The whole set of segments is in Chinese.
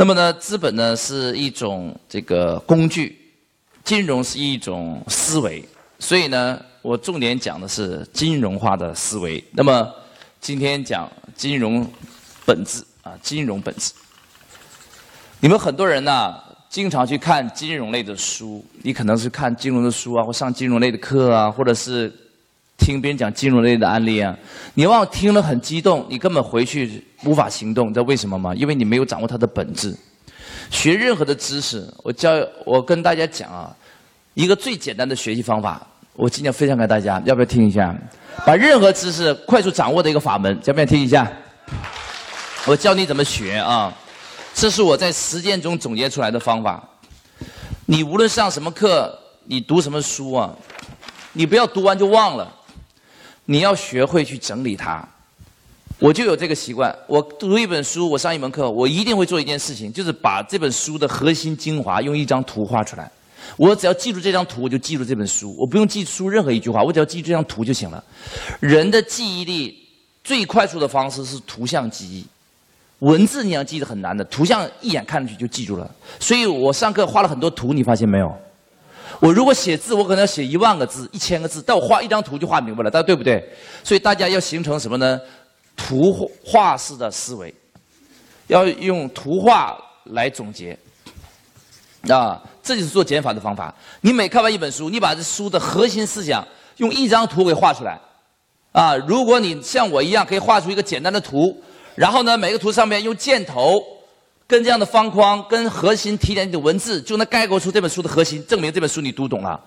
那么呢，资本呢是一种这个工具，金融是一种思维，所以呢，我重点讲的是金融化的思维。那么今天讲金融本质啊，金融本质。你们很多人呢，经常去看金融类的书，你可能是看金融的书啊，或上金融类的课啊，或者是。听别人讲金融类的案例啊，你往往听了很激动，你根本回去无法行动，你知道为什么吗？因为你没有掌握它的本质。学任何的知识，我教我跟大家讲啊，一个最简单的学习方法，我今天分享给大家，要不要听一下？把任何知识快速掌握的一个法门，要不要听一下？我教你怎么学啊，这是我在实践中总结出来的方法。你无论上什么课，你读什么书啊，你不要读完就忘了。你要学会去整理它，我就有这个习惯。我读一本书，我上一门课，我一定会做一件事情，就是把这本书的核心精华用一张图画出来。我只要记住这张图，我就记住这本书。我不用记书任何一句话，我只要记住这张图就行了。人的记忆力最快速的方式是图像记忆，文字你要记得很难的，图像一眼看上去就记住了。所以我上课画了很多图，你发现没有？我如果写字，我可能要写一万个字、一千个字，但我画一张图就画明白了，大家对不对？所以大家要形成什么呢？图画式的思维，要用图画来总结，啊，这就是做减法的方法。你每看完一本书，你把这书的核心思想用一张图给画出来，啊，如果你像我一样可以画出一个简单的图，然后呢，每个图上面用箭头。跟这样的方框，跟核心提点的文字，就能概括出这本书的核心，证明这本书你读懂了。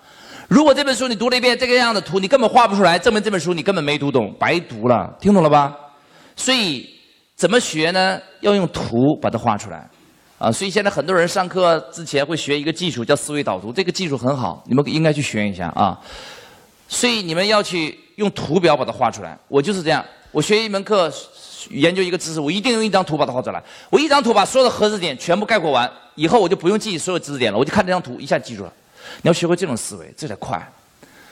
如果这本书你读了一遍，这个样的图你根本画不出来，证明这本书你根本没读懂，白读了。听懂了吧？所以怎么学呢？要用图把它画出来。啊，所以现在很多人上课之前会学一个技术叫思维导图，这个技术很好，你们应该去学一下啊。所以你们要去用图表把它画出来。我就是这样，我学一门课。研究一个知识，我一定用一张图把它画出来。我一张图把所有的核心点全部概括完，以后我就不用记所有知识点了，我就看这张图，一下记住了。你要学会这种思维，这才快。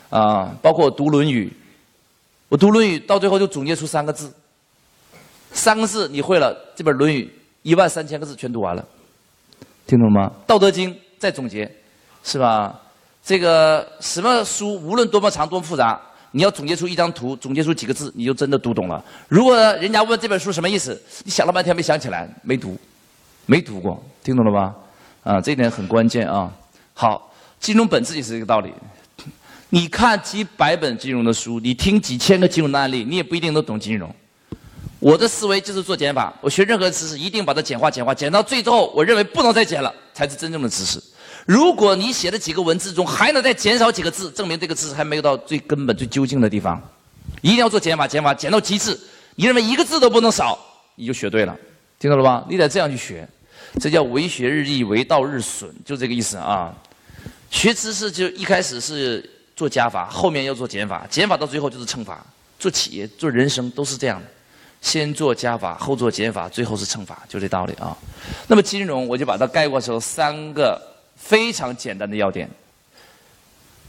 啊，包括读《论语》，我读《论语》到最后就总结出三个字，三个字你会了，这本《论语》一万三千个字全读完了，听懂吗？《道德经》再总结，是吧？这个什么书，无论多么长多么复杂。你要总结出一张图，总结出几个字，你就真的读懂了。如果人家问这本书什么意思，你想了半天没想起来，没读，没读过，听懂了吧？啊，这点很关键啊。好，金融本质也是这个道理。你看几百本金融的书，你听几千个金融的案例，你也不一定都懂金融。我的思维就是做减法，我学任何知识一定把它简化、简化、减到最后，我认为不能再减了，才是真正的知识。如果你写的几个文字中还能再减少几个字，证明这个字还没有到最根本、最究竟的地方。一定要做减法，减法减到极致。你认为一个字都不能少，你就学对了，听到了吧？你得这样去学，这叫为学日益，为道日损，就这个意思啊。学知识就一开始是做加法，后面要做减法，减法到最后就是乘法。做企业、做人生都是这样的，先做加法，后做减法，最后是乘法，就这道理啊。那么金融，我就把它概括成三个。非常简单的要点，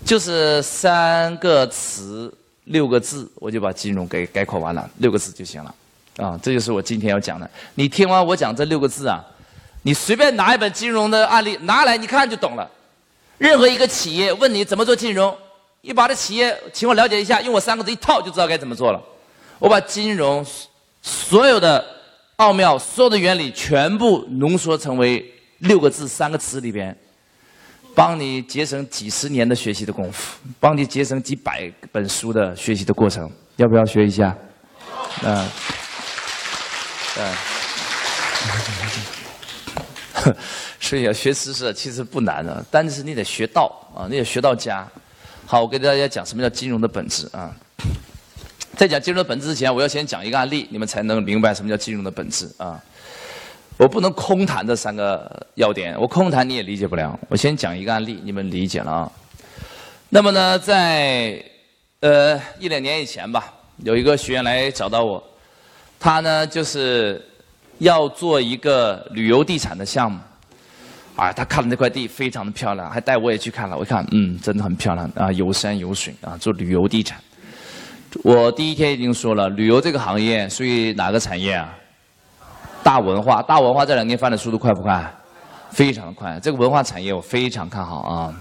就是三个词六个字，我就把金融给概括完了，六个字就行了。啊，这就是我今天要讲的。你听完我讲这六个字啊，你随便拿一本金融的案例拿来，你看就懂了。任何一个企业问你怎么做金融，你把这企业请我了解一下，用我三个字一套就知道该怎么做了。我把金融所有的奥妙、所有的原理全部浓缩成为六个字、三个词里边。帮你节省几十年的学习的功夫，帮你节省几百本书的学习的过程，要不要学一下？嗯，嗯，所以啊，学知识其实不难的，但是你得学到啊，你得学到家。好，我给大家讲什么叫金融的本质啊。在讲金融的本质之前，我要先讲一个案例，你们才能明白什么叫金融的本质啊。我不能空谈这三个要点，我空谈你也理解不了。我先讲一个案例，你们理解了啊。那么呢，在呃一两年以前吧，有一个学员来找到我，他呢就是要做一个旅游地产的项目，啊，他看了那块地非常的漂亮，还带我也去看了。我一看，嗯，真的很漂亮啊，有山有水啊，做旅游地产。我第一天已经说了，旅游这个行业属于哪个产业啊？大文化，大文化这两年发展速度快不快？非常快。这个文化产业我非常看好啊。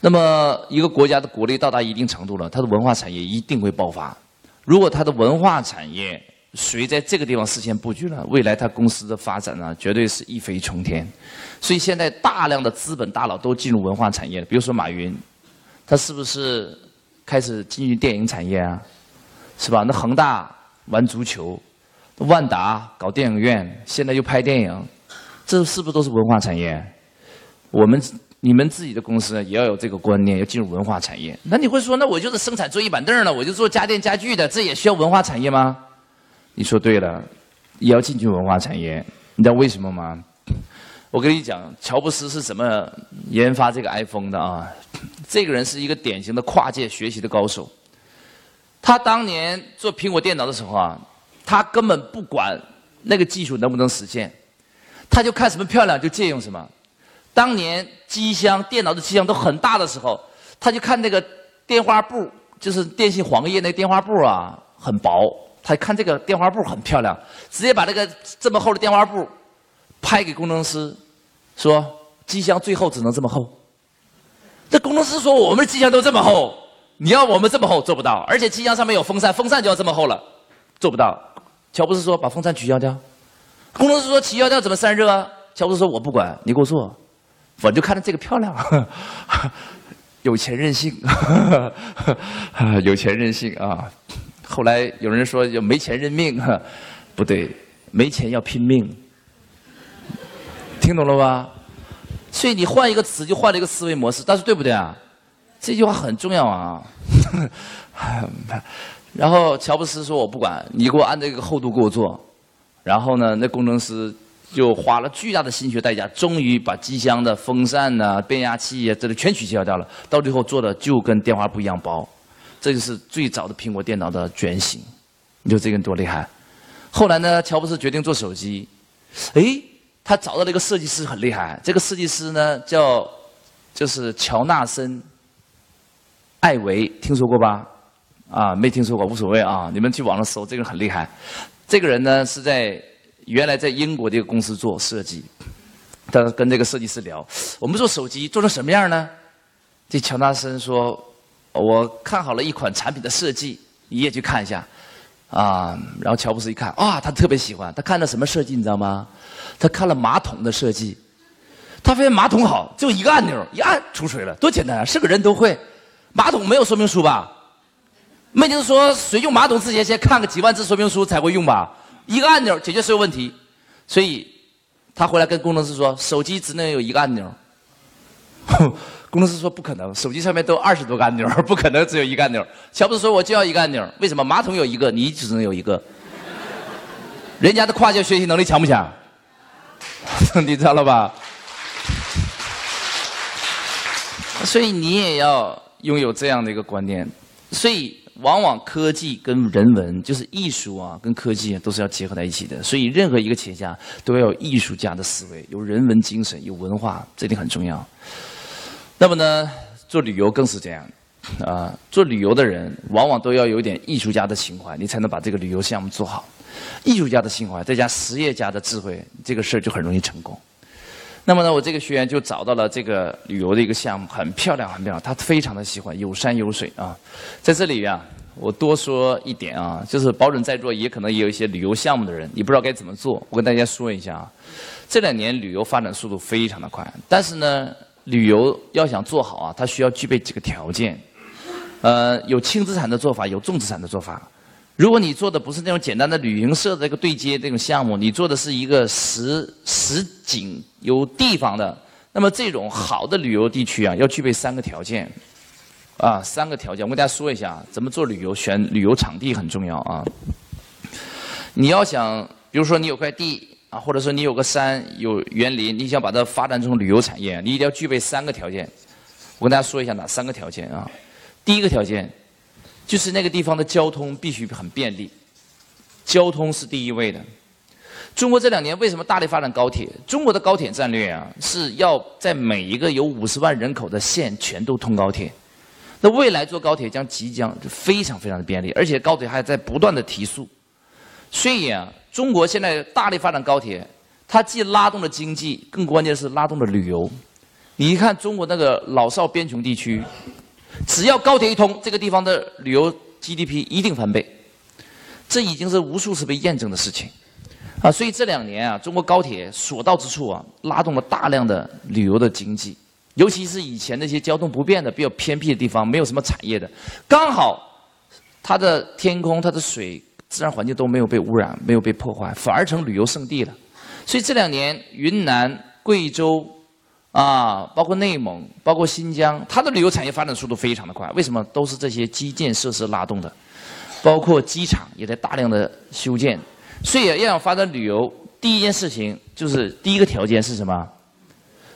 那么一个国家的国力到达一定程度了，它的文化产业一定会爆发。如果它的文化产业谁在这个地方事先布局了，未来它公司的发展呢，绝对是一飞冲天。所以现在大量的资本大佬都进入文化产业了，比如说马云，他是不是开始进入电影产业啊？是吧？那恒大玩足球，万达搞电影院，现在又拍电影，这是不是都是文化产业？我们。你们自己的公司也要有这个观念，要进入文化产业。那你会说，那我就是生产桌椅板凳的，我就做家电家具的，这也需要文化产业吗？你说对了，也要进军文化产业。你知道为什么吗？我跟你讲，乔布斯是怎么研发这个 iPhone 的啊？这个人是一个典型的跨界学习的高手。他当年做苹果电脑的时候啊，他根本不管那个技术能不能实现，他就看什么漂亮就借用什么。当年机箱、电脑的机箱都很大的时候，他就看那个电话簿，就是电信黄页那电话簿啊，很薄。他看这个电话簿很漂亮，直接把那个这么厚的电话簿拍给工程师，说机箱最后只能这么厚。这工程师说：“我们的机箱都这么厚，你要我们这么厚做不到，而且机箱上面有风扇，风扇就要这么厚了，做不到。”乔布斯说：“把风扇取消掉。”工程师说：“取消掉怎么散热啊？”乔布斯说：“我不管，你给我做。”我就看着这个漂亮，有钱任性，有钱任性啊！后来有人说要没钱认命，不对，没钱要拼命，听懂了吧？所以你换一个词，就换了一个思维模式，但是对不对啊？这句话很重要啊！然后乔布斯说：“我不管你给我按这个厚度给我做。”然后呢，那工程师。就花了巨大的心血代价，终于把机箱的风扇呐、变压器呀，这里全取消掉了。到最后做的就跟电话簿一样薄，这就是最早的苹果电脑的原型。你说这个人多厉害？后来呢，乔布斯决定做手机，哎，他找到了一个设计师很厉害。这个设计师呢叫就是乔纳森·艾维，听说过吧？啊，没听说过无所谓啊，你们去网上搜，这个人很厉害。这个人呢是在。原来在英国的一个公司做设计，他跟这个设计师聊，我们做手机做成什么样呢？这乔纳森说，我看好了一款产品的设计，你也去看一下，啊，然后乔布斯一看，啊，他特别喜欢，他看了什么设计你知道吗？他看了马桶的设计，他发现马桶好，就一个按钮，一按出水了，多简单啊，是个人都会。马桶没有说明书吧？没听说谁用马桶之前先看个几万字说明书才会用吧？一个按钮解决所有问题，所以他回来跟工程师说：“手机只能有一个按钮。”工程师说：“不可能，手机上面都二十多个按钮，不可能只有一个按钮。”乔布斯说：“我就要一个按钮，为什么？马桶有一个，你只能有一个。人家的跨界学习能力强不强？你知道了吧？所以你也要拥有这样的一个观念，所以。”往往科技跟人文，就是艺术啊，跟科技都是要结合在一起的。所以，任何一个企业家都要有艺术家的思维，有人文精神，有文化，这点很重要。那么呢，做旅游更是这样，啊，做旅游的人往往都要有点艺术家的情怀，你才能把这个旅游项目做好。艺术家的情怀再加实业家的智慧，这个事儿就很容易成功。那么呢，我这个学员就找到了这个旅游的一个项目，很漂亮，很漂亮。他非常的喜欢有山有水啊。在这里呀，我多说一点啊，就是保准在座也可能也有一些旅游项目的人，你不知道该怎么做。我跟大家说一下啊，这两年旅游发展速度非常的快，但是呢，旅游要想做好啊，它需要具备几个条件。呃，有轻资产的做法，有重资产的做法。如果你做的不是那种简单的旅行社的这个对接这种项目，你做的是一个实实景有地方的，那么这种好的旅游地区啊，要具备三个条件，啊，三个条件，我跟大家说一下，怎么做旅游，选旅游场地很重要啊。你要想，比如说你有块地啊，或者说你有个山有园林，你想把它发展成旅游产业，你一定要具备三个条件。我跟大家说一下哪三个条件啊？第一个条件。就是那个地方的交通必须很便利，交通是第一位的。中国这两年为什么大力发展高铁？中国的高铁战略啊，是要在每一个有五十万人口的县全都通高铁。那未来坐高铁将即将非常非常的便利，而且高铁还在不断的提速。所以啊，中国现在大力发展高铁，它既拉动了经济，更关键是拉动了旅游。你一看中国那个老少边穷地区，只要高铁一通，这个地方的旅游 GDP 一定翻倍，这已经是无数次被验证的事情。啊，所以这两年啊，中国高铁所到之处啊，拉动了大量的旅游的经济，尤其是以前那些交通不便的、比较偏僻的地方，没有什么产业的，刚好它的天空、它的水、自然环境都没有被污染、没有被破坏，反而成旅游胜地了。所以这两年，云南、贵州啊，包括内蒙、包括新疆，它的旅游产业发展速度非常的快。为什么？都是这些基建设施拉动的，包括机场也在大量的修建。所以要想发展旅游，第一件事情就是第一个条件是什么？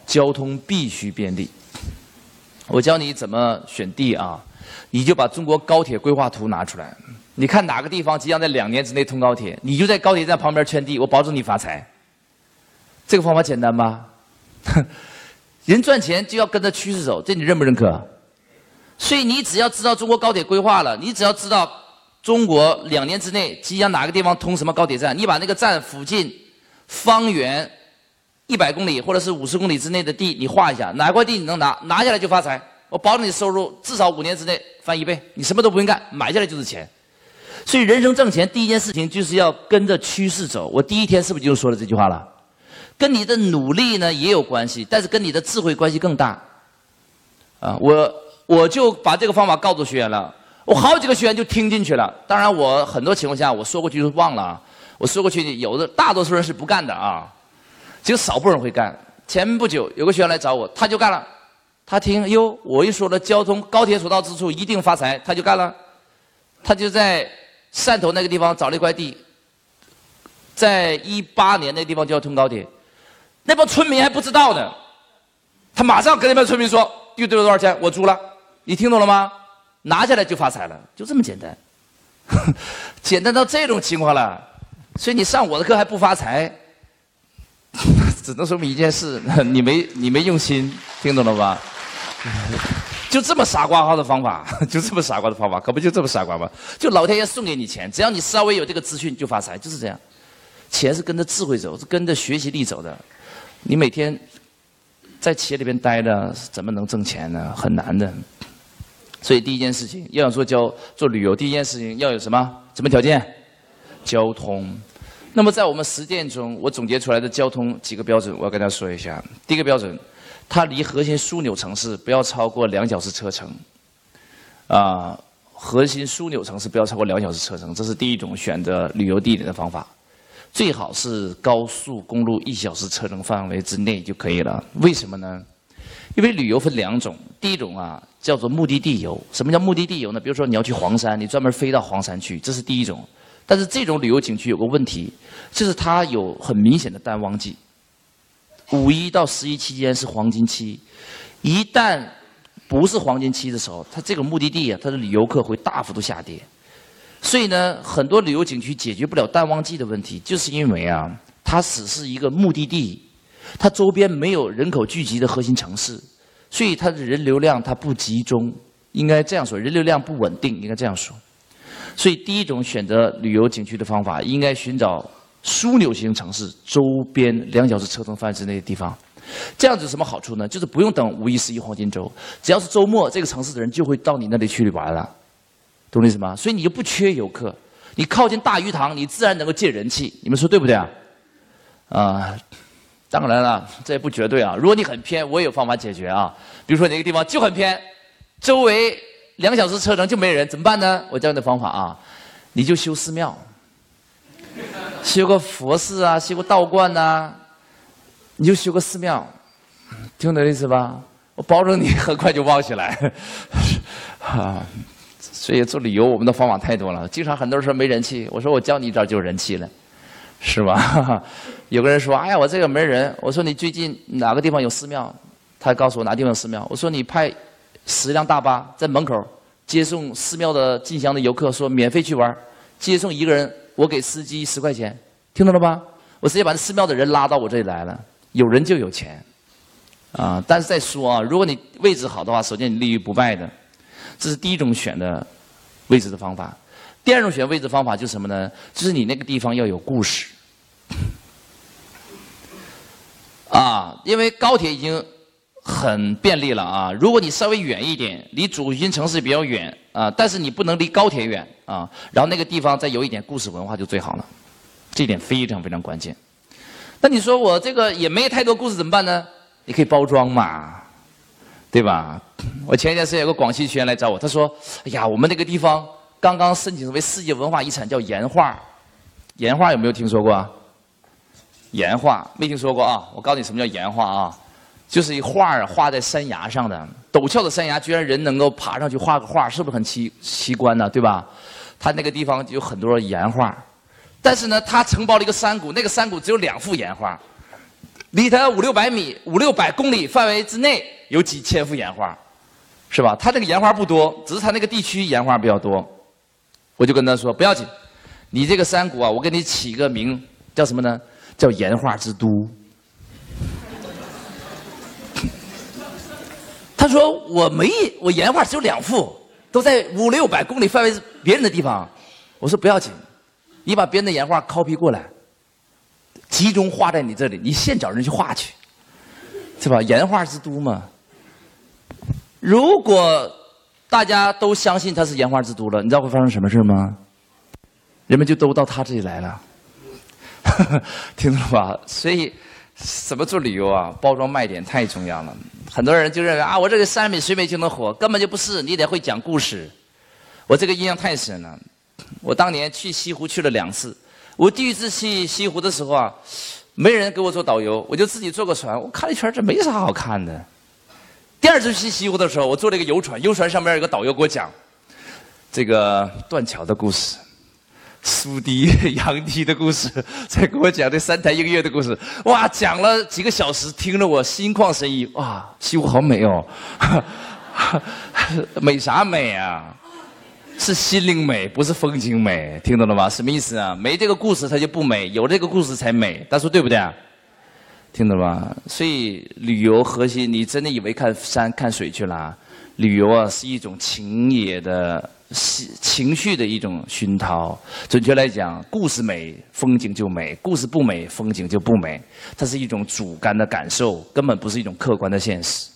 交通必须便利。我教你怎么选地啊，你就把中国高铁规划图拿出来，你看哪个地方即将在两年之内通高铁，你就在高铁站旁边圈地，我保证你发财。这个方法简单吧？人赚钱就要跟着趋势走，这你认不认可？所以你只要知道中国高铁规划了，你只要知道。中国两年之内即将哪个地方通什么高铁站？你把那个站附近方圆一百公里或者是五十公里之内的地你画一下，哪块地你能拿？拿下来就发财，我保证你收入至少五年之内翻一倍，你什么都不用干，买下来就是钱。所以人生挣钱第一件事情就是要跟着趋势走。我第一天是不是就说了这句话了？跟你的努力呢也有关系，但是跟你的智慧关系更大。啊，我我就把这个方法告诉学员了。我好几个学员就听进去了，当然我很多情况下我说过去就忘了，我说过去有的大多数人是不干的啊，只有少部分人会干。前不久有个学员来找我，他就干了，他听哟，我一说了交通高铁所到之处一定发财，他就干了，他就在汕头那个地方找了一块地，在一八年那地方就要通高铁，那帮村民还不知道呢，他马上跟那帮村民说，又得了多少钱？我租了，你听懂了吗？拿下来就发财了，就这么简单，简单到这种情况了。所以你上我的课还不发财，只能说明一件事：你没你没用心，听懂了吧？就这么傻瓜号的方法，就这么傻瓜的方法，可不就这么傻瓜吗？就老天爷送给你钱，只要你稍微有这个资讯就发财，就是这样。钱是跟着智慧走，是跟着学习力走的。你每天在企业里边待着，怎么能挣钱呢？很难的。所以第一件事情，要想做交做旅游，第一件事情要有什么？什么条件？交通。那么在我们实践中，我总结出来的交通几个标准，我要跟大家说一下。第一个标准，它离核心枢纽城市不要超过两小时车程。啊，核心枢纽城市不要超过两小时车程，这是第一种选择旅游地点的方法。最好是高速公路一小时车程范围之内就可以了。为什么呢？因为旅游分两种，第一种啊。叫做目的地游。什么叫目的地游呢？比如说你要去黄山，你专门飞到黄山去，这是第一种。但是这种旅游景区有个问题，就是它有很明显的淡旺季。五一到十一期间是黄金期，一旦不是黄金期的时候，它这个目的地啊，它的旅游客会大幅度下跌。所以呢，很多旅游景区解决不了淡旺季的问题，就是因为啊，它只是一个目的地，它周边没有人口聚集的核心城市。所以它的人流量它不集中，应该这样说，人流量不稳定，应该这样说。所以第一种选择旅游景区的方法，应该寻找枢纽型城市周边两小时车程范围之内的地方。这样子有什么好处呢？就是不用等五一、十一黄金周，只要是周末，这个城市的人就会到你那里去玩了，懂我意思吗？所以你就不缺游客，你靠近大鱼塘，你自然能够借人气。你们说对不对啊？啊。当然了，这也不绝对啊。如果你很偏，我也有方法解决啊。比如说哪个地方就很偏，周围两小时车程就没人，怎么办呢？我教你的方法啊，你就修寺庙，修个佛寺啊，修个道观呐，你就修个寺庙，听懂意思吧？我保证你很快就旺起来。啊，所以做旅游我们的方法太多了。经常很多人说没人气，我说我教你一招就有人气了。是吧？有个人说：“哎呀，我这个没人。”我说：“你最近哪个地方有寺庙？”他告诉我哪地方有寺庙。我说：“你派十辆大巴在门口接送寺庙的进香的游客，说免费去玩，接送一个人，我给司机十块钱，听懂了吧？我直接把寺庙的人拉到我这里来了。有人就有钱，啊！但是再说啊，如果你位置好的话，首先你立于不败的，这是第一种选的位置的方法。第二种选位置方法就是什么呢？就是你那个地方要有故事。啊，因为高铁已经很便利了啊。如果你稍微远一点，离主心城市比较远啊，但是你不能离高铁远啊。然后那个地方再有一点故事文化就最好了，这点非常非常关键。那你说我这个也没太多故事怎么办呢？你可以包装嘛，对吧？我前一段时间有个广西学员来找我，他说：“哎呀，我们那个地方刚刚申请为世界文化遗产，叫岩画。岩画有没有听说过？岩画没听说过啊？我告诉你什么叫岩画啊？就是一画儿画在山崖上的，陡峭的山崖，居然人能够爬上去画个画，是不是很奇奇观呢？对吧？他那个地方有很多岩画，但是呢，他承包了一个山谷，那个山谷只有两幅岩画，离他五六百米、五六百公里范围之内有几千幅岩画。是吧？他这个岩画不多，只是他那个地区岩画比较多。我就跟他说：“不要紧，你这个山谷啊，我给你起个名叫什么呢？叫岩画之都。”他说：“我没，我岩画只有两幅，都在五六百公里范围别人的地方。”我说：“不要紧，你把别人的岩画 copy 过来，集中画在你这里，你现找人去画去，是吧？岩画之都嘛。”如果大家都相信它是烟花之都了，你知道会发生什么事吗？人们就都到他这里来了，听懂了吧？所以怎么做旅游啊？包装卖点太重要了。很多人就认为啊，我这个山美水美就能火，根本就不是，你得会讲故事。我这个印象太深了。我当年去西湖去了两次，我第一次去西湖的时候啊，没人给我做导游，我就自己坐个船，我看了一圈，这没啥好看的。第二次去西湖的时候，我坐了一个游船，游船上面有个导游给我讲这个断桥的故事、苏堤、杨堤的故事，再给我讲这三台音乐的故事。哇，讲了几个小时，听了我心旷神怡。哇，西湖好美哦！美啥美啊？是心灵美，不是风景美。听懂了吗？什么意思啊？没这个故事它就不美，有这个故事才美。大家说对不对啊？听懂吧？所以旅游核心，你真的以为看山看水去了？旅游啊，是一种情野的情情绪的一种熏陶。准确来讲，故事美，风景就美；故事不美，风景就不美。它是一种主观的感受，根本不是一种客观的现实。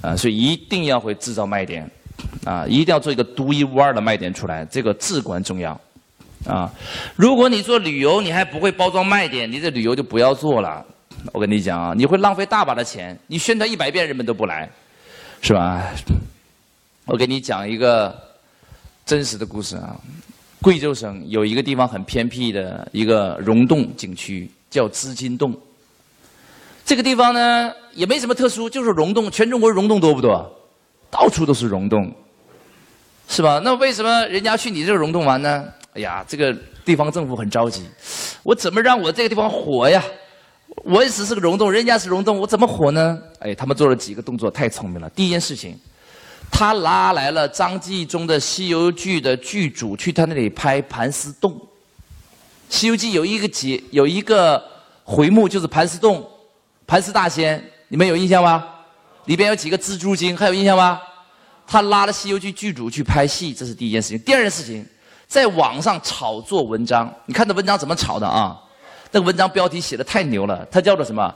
啊，所以一定要会制造卖点，啊，一定要做一个独一无二的卖点出来，这个至关重要。啊，如果你做旅游，你还不会包装卖点，你这旅游就不要做了。我跟你讲啊，你会浪费大把的钱，你宣传一百遍人们都不来，是吧？我给你讲一个真实的故事啊，贵州省有一个地方很偏僻的一个溶洞景区，叫织金洞。这个地方呢也没什么特殊，就是溶洞。全中国溶洞多不多？到处都是溶洞，是吧？那为什么人家去你这个溶洞玩呢？哎呀，这个地方政府很着急，我怎么让我这个地方火呀？我也只是个溶洞，人家是溶洞，我怎么火呢？哎，他们做了几个动作，太聪明了。第一件事情，他拉来了张纪中的《西游记》的剧组去他那里拍盘丝洞。《西游记》有一个节，有一个回目就是盘丝洞，盘丝大仙，你们有印象吗？里边有几个蜘蛛精，还有印象吗？他拉了《西游记》剧组去拍戏，这是第一件事情。第二件事情。在网上炒作文章，你看这文章怎么炒的啊？那个文章标题写的太牛了，它叫做什么？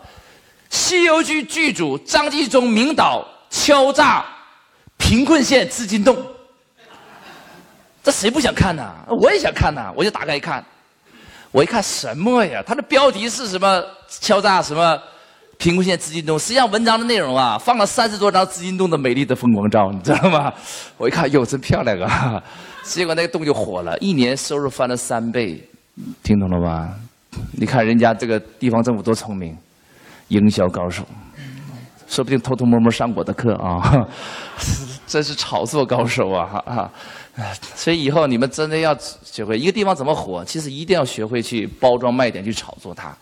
《西游记》剧组张纪中明导敲诈贫困县资金洞，这谁不想看呢？我也想看呢！我就打开一看，我一看什么呀？它的标题是什么？敲诈什么？贫困县资金洞？实际上文章的内容啊，放了三十多张资金洞的美丽的风光照，你知道吗？我一看，哟，真漂亮啊！结果那个洞就火了，一年收入翻了三倍，听懂了吧？你看人家这个地方政府多聪明，营销高手，说不定偷偷摸摸上我的课啊，真是炒作高手啊！哈，所以以后你们真的要学会一个地方怎么火，其实一定要学会去包装卖点，去炒作它。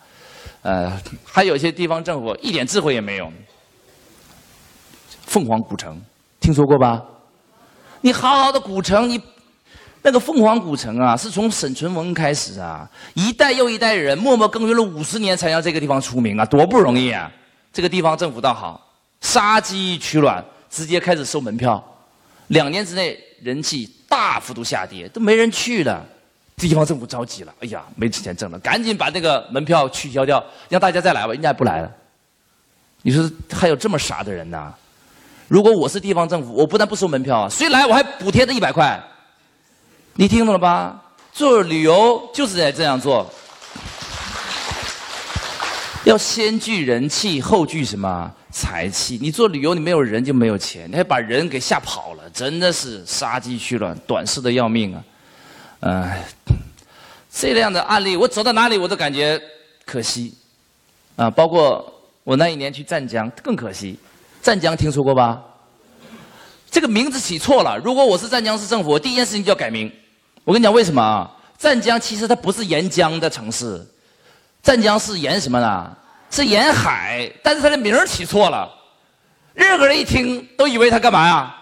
呃，还有些地方政府一点智慧也没有，凤凰古城听说过吧？你好好的古城，你。那个凤凰古城啊，是从沈从文开始啊，一代又一代人默默耕耘了五十年，才让这个地方出名啊，多不容易啊！这个地方政府倒好，杀鸡取卵，直接开始收门票，两年之内人气大幅度下跌，都没人去了。地方政府着急了，哎呀，没钱挣了，赶紧把这个门票取消掉，让大家再来吧，人家不来了。你说还有这么傻的人呢？如果我是地方政府，我不但不收门票啊，谁来我还补贴他一百块。你听懂了吧？做旅游就是得这样做，要先聚人气，后聚什么财气？你做旅游，你没有人就没有钱，你还把人给吓跑了，真的是杀鸡取卵，短视的要命啊！哎，这样的案例，我走到哪里我都感觉可惜啊，包括。我那一年去湛江更可惜，湛江听说过吧？这个名字起错了。如果我是湛江市政府，我第一件事情就要改名。我跟你讲为什么啊？湛江其实它不是沿江的城市，湛江是沿什么呢？是沿海，但是它的名儿起错了。任何人一听都以为它干嘛呀？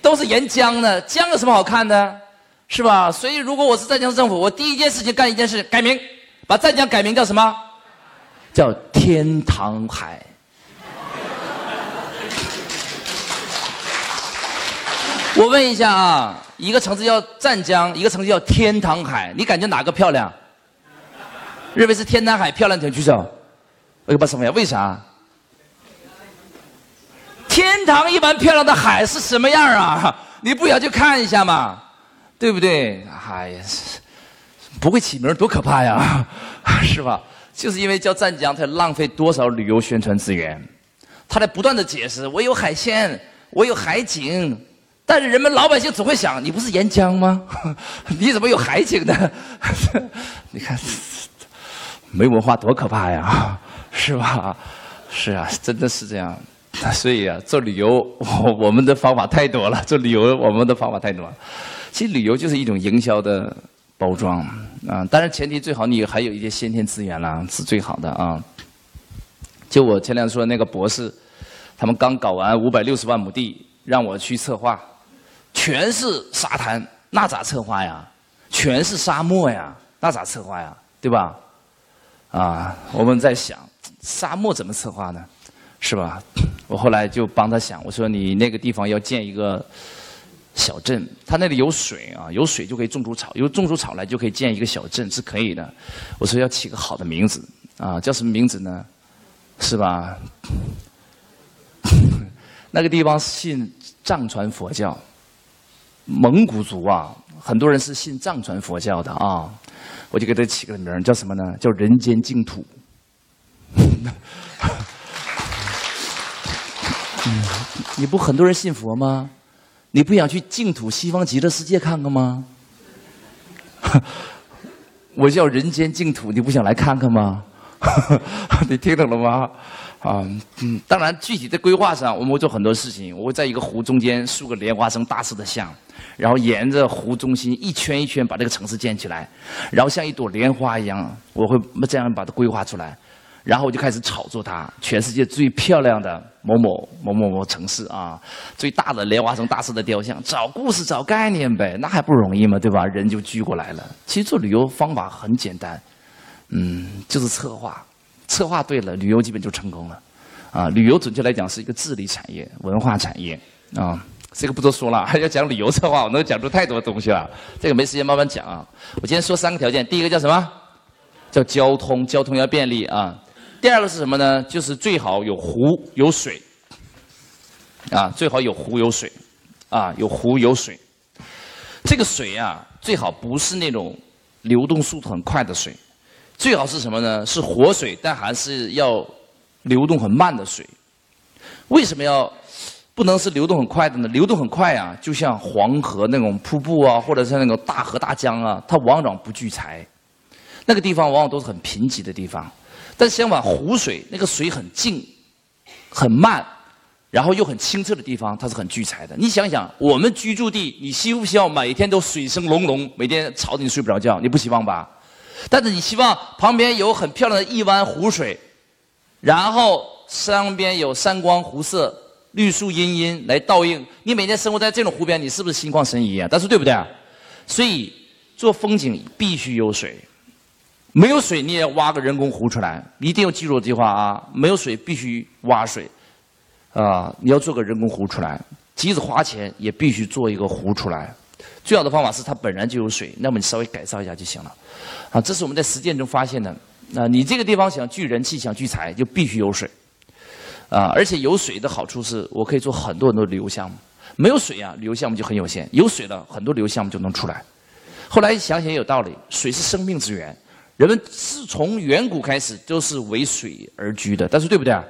都是沿江的，江有什么好看的？是吧？所以如果我是湛江市政府，我第一件事情干一件事，改名，把湛江改名叫什么？叫天堂海。我问一下啊，一个城市叫湛江，一个城市叫天堂海，你感觉哪个漂亮？认为是天堂海漂亮，请举手。我给把什么呀？为啥？天堂一般漂亮的海是什么样啊？你不想去看一下吗？对不对？哎呀，不会起名多可怕呀，是吧？就是因为叫湛江，才浪费多少旅游宣传资源？他在不断的解释，我有海鲜，我有海景，但是人们老百姓只会想，你不是沿江吗？你怎么有海景呢？你看，没文化多可怕呀，是吧？是啊，真的是这样。所以啊，做旅游，我我们的方法太多了。做旅游，我们的方法太多了。其实旅游就是一种营销的。包装啊，当然前提最好你还有一些先天资源啦，是最好的啊。就我前两天说的那个博士，他们刚搞完五百六十万亩地，让我去策划，全是沙滩，那咋策划呀？全是沙漠呀，那咋策划呀？对吧？啊，我们在想，沙漠怎么策划呢？是吧？我后来就帮他想，我说你那个地方要建一个。小镇，它那里有水啊，有水就可以种出草，有种出草来就可以建一个小镇，是可以的。我说要起个好的名字啊，叫什么名字呢？是吧？那个地方信藏传佛教，蒙古族啊，很多人是信藏传佛教的啊。我就给他起个名叫什么呢？叫人间净土。你不很多人信佛吗？你不想去净土西方极乐世界看看吗？我叫人间净土，你不想来看看吗？你听懂了吗？啊，嗯，当然具体的规划上，我们会做很多事情。我会在一个湖中间竖个莲花生大师的像，然后沿着湖中心一圈一圈把这个城市建起来，然后像一朵莲花一样，我会这样把它规划出来。然后我就开始炒作它，全世界最漂亮的某某某某某城市啊，最大的莲花生大师的雕像，找故事找概念呗，那还不容易吗？对吧？人就聚过来了。其实做旅游方法很简单，嗯，就是策划，策划对了，旅游基本就成功了。啊，旅游准确来讲是一个治理产业、文化产业啊。这个不多说了，还 要讲旅游策划，我能讲出太多东西了。这个没时间慢慢讲啊。我今天说三个条件，第一个叫什么？叫交通，交通要便利啊。第二个是什么呢？就是最好有湖有水，啊，最好有湖有水，啊，有湖有水。这个水啊，最好不是那种流动速度很快的水，最好是什么呢？是活水，但还是要流动很慢的水。为什么要不能是流动很快的呢？流动很快啊，就像黄河那种瀑布啊，或者是那种大河大江啊，它往往不聚财，那个地方往往都是很贫瘠的地方。但相反，湖水那个水很静、很慢，然后又很清澈的地方，它是很聚财的。你想想，我们居住地，你希不希望每天都水声隆隆，每天吵得你睡不着觉？你不希望吧？但是你希望旁边有很漂亮的一湾湖水，然后山边有山光湖色、绿树茵茵来倒映。你每天生活在这种湖边，你是不是心旷神怡啊？但是对不对？所以做风景必须有水。没有水，你也挖个人工湖出来，一定要记住这句话啊！没有水，必须挖水，啊，你要做个人工湖出来，即使花钱也必须做一个湖出来。最好的方法是它本来就有水，那么你稍微改造一下就行了，啊，这是我们在实践中发现的。那你这个地方想聚人气、想聚财，就必须有水。啊，而且有水的好处是我可以做很多很多旅游项目。没有水啊，旅游项目就很有限；有水了，很多旅游项目就能出来。后来想想也有道理，水是生命之源，人们自从远古开始都是为水而居的。但是对不对啊？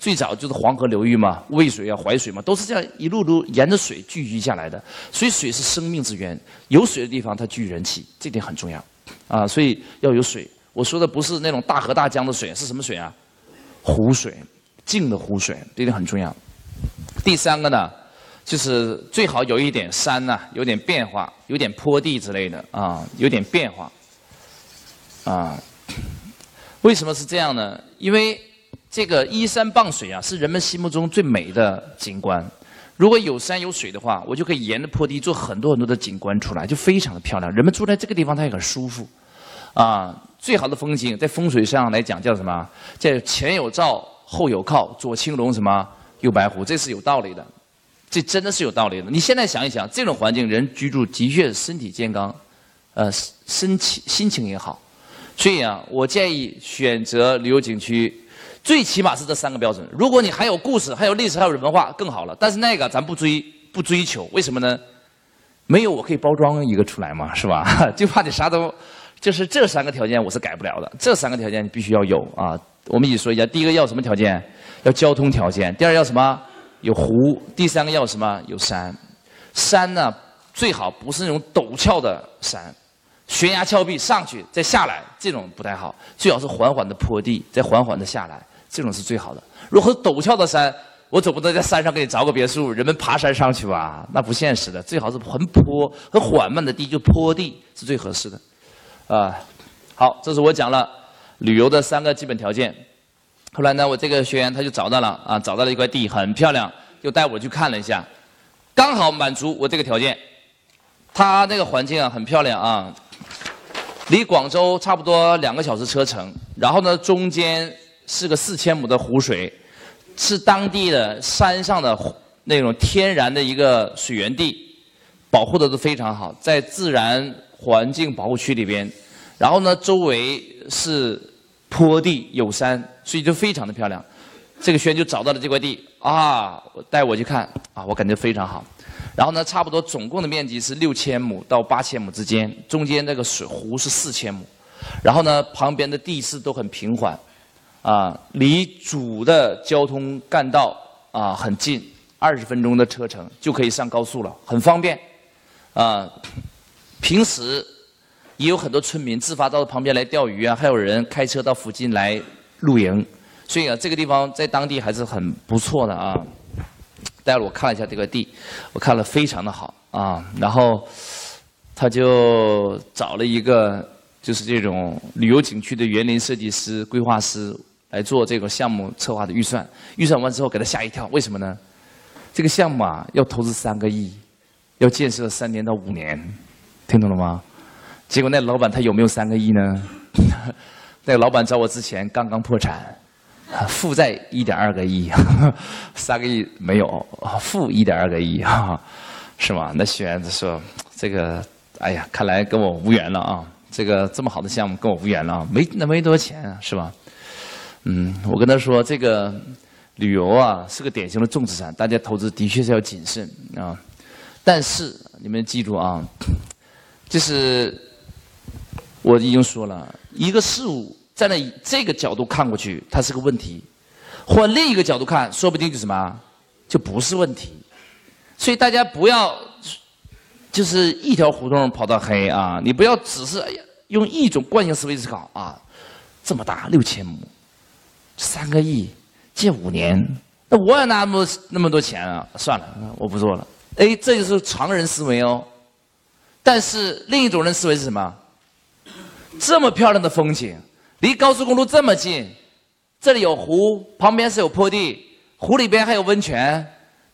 最早就是黄河流域嘛，渭水啊、淮水嘛，都是这样一路路沿着水聚集下来的。所以水是生命之源，有水的地方它聚人气，这点很重要。啊，所以要有水。我说的不是那种大河大江的水，是什么水啊？湖水，静的湖水，这点很重要。第三个呢，就是最好有一点山呐，有点变化，有点坡地之类的啊，有点变化。啊，为什么是这样呢？因为这个依山傍水啊，是人们心目中最美的景观。如果有山有水的话，我就可以沿着坡地做很多很多的景观出来，就非常的漂亮。人们住在这个地方，他也很舒服。啊，最好的风景在风水上来讲叫什么？叫前有照，后有靠，左青龙什么，右白虎，这是有道理的。这真的是有道理的。你现在想一想，这种环境人居住的确身体健康，呃，身体心情也好。所以啊，我建议选择旅游景区。最起码是这三个标准。如果你还有故事、还有历史、还有文化，更好了。但是那个咱不追、不追求，为什么呢？没有我可以包装一个出来嘛，是吧？就怕你啥都，就是这三个条件我是改不了的。这三个条件必须要有啊。我们一起说一下：第一个要什么条件？要交通条件。第二要什么？有湖。第三个要什么？有山。山呢，最好不是那种陡峭的山。悬崖峭壁上去再下来，这种不太好。最好是缓缓的坡地，再缓缓的下来，这种是最好的。如果陡峭的山，我总不能在山上给你凿个别墅，人们爬山上去吧，那不现实的。最好是很坡很缓慢的地，就坡地是最合适的。啊，好，这是我讲了旅游的三个基本条件。后来呢，我这个学员他就找到了啊，找到了一块地很漂亮，就带我去看了一下，刚好满足我这个条件。他那个环境啊，很漂亮啊。离广州差不多两个小时车程，然后呢，中间是个四千亩的湖水，是当地的山上的那种天然的一个水源地，保护的都非常好，在自然环境保护区里边，然后呢，周围是坡地有山，所以就非常的漂亮。这个轩就找到了这块地啊，带我去看啊，我感觉非常好。然后呢，差不多总共的面积是六千亩到八千亩之间，中间那个水湖是四千亩，然后呢，旁边的地势都很平缓，啊，离主的交通干道啊很近，二十分钟的车程就可以上高速了，很方便，啊，平时也有很多村民自发到旁边来钓鱼啊，还有人开车到附近来露营，所以啊，这个地方在当地还是很不错的啊。带了我看了一下这个地，我看了非常的好啊，然后他就找了一个就是这种旅游景区的园林设计师、规划师来做这个项目策划的预算，预算完之后给他吓一跳，为什么呢？这个项目啊要投资三个亿，要建设三年到五年，听懂了吗？结果那老板他有没有三个亿呢？那个老板找我之前刚刚破产。负债一点二个亿，三个亿没有，负一点二个亿啊，是吗？那学员说：“这个，哎呀，看来跟我无缘了啊！这个这么好的项目跟我无缘了，没那没多少钱啊，是吧？”嗯，我跟他说：“这个旅游啊，是个典型的重资产，大家投资的确是要谨慎啊。但是你们记住啊，就是我已经说了一个事物。”站在这个角度看过去，它是个问题；换另一个角度看，说不定就什么，就不是问题。所以大家不要就是一条胡同跑到黑啊！你不要只是用一种惯性思维思考啊！这么大六千亩，三个亿，借五年，那我也拿那么那么多钱啊！算了，我不做了。哎，这就是常人思维哦。但是另一种人思维是什么？这么漂亮的风景。离高速公路这么近，这里有湖，旁边是有坡地，湖里边还有温泉，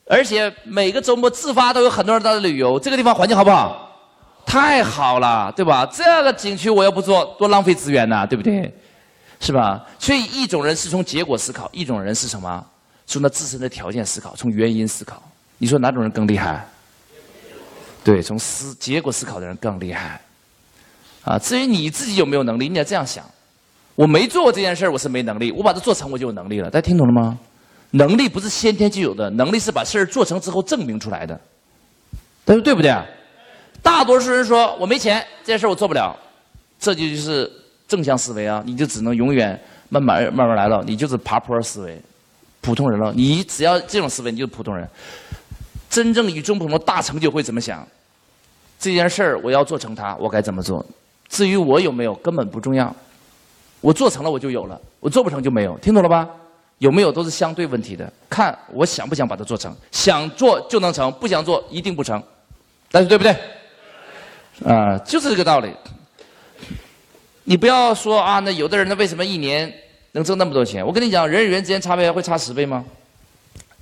而且每个周末自发都有很多人到这旅游。这个地方环境好不好？太好了，对吧？这个景区我要不做，多浪费资源呐，对不对？是吧？所以一种人是从结果思考，一种人是什么？从他自身的条件思考，从原因思考。你说哪种人更厉害？对，从思结果思考的人更厉害。啊，至于你自己有没有能力，你要这样想。我没做过这件事，我是没能力；我把它做成，我就有能力了。大家听懂了吗？能力不是先天就有的，能力是把事儿做成之后证明出来的，对对不对？大多数人说我没钱，这件事我做不了，这就就是正向思维啊，你就只能永远慢慢慢慢来了，你就是爬坡思维，普通人了。你只要这种思维，你就是普通人。真正与众不同的大成就会怎么想？这件事儿我要做成它，我该怎么做？至于我有没有，根本不重要。我做成了我就有了，我做不成就没有。听懂了吧？有没有都是相对问题的，看我想不想把它做成。想做就能成，不想做一定不成。但是对不对？啊，就是这个道理。你不要说啊，那有的人呢，为什么一年能挣那么多钱？我跟你讲，人与人之间差别会差十倍吗？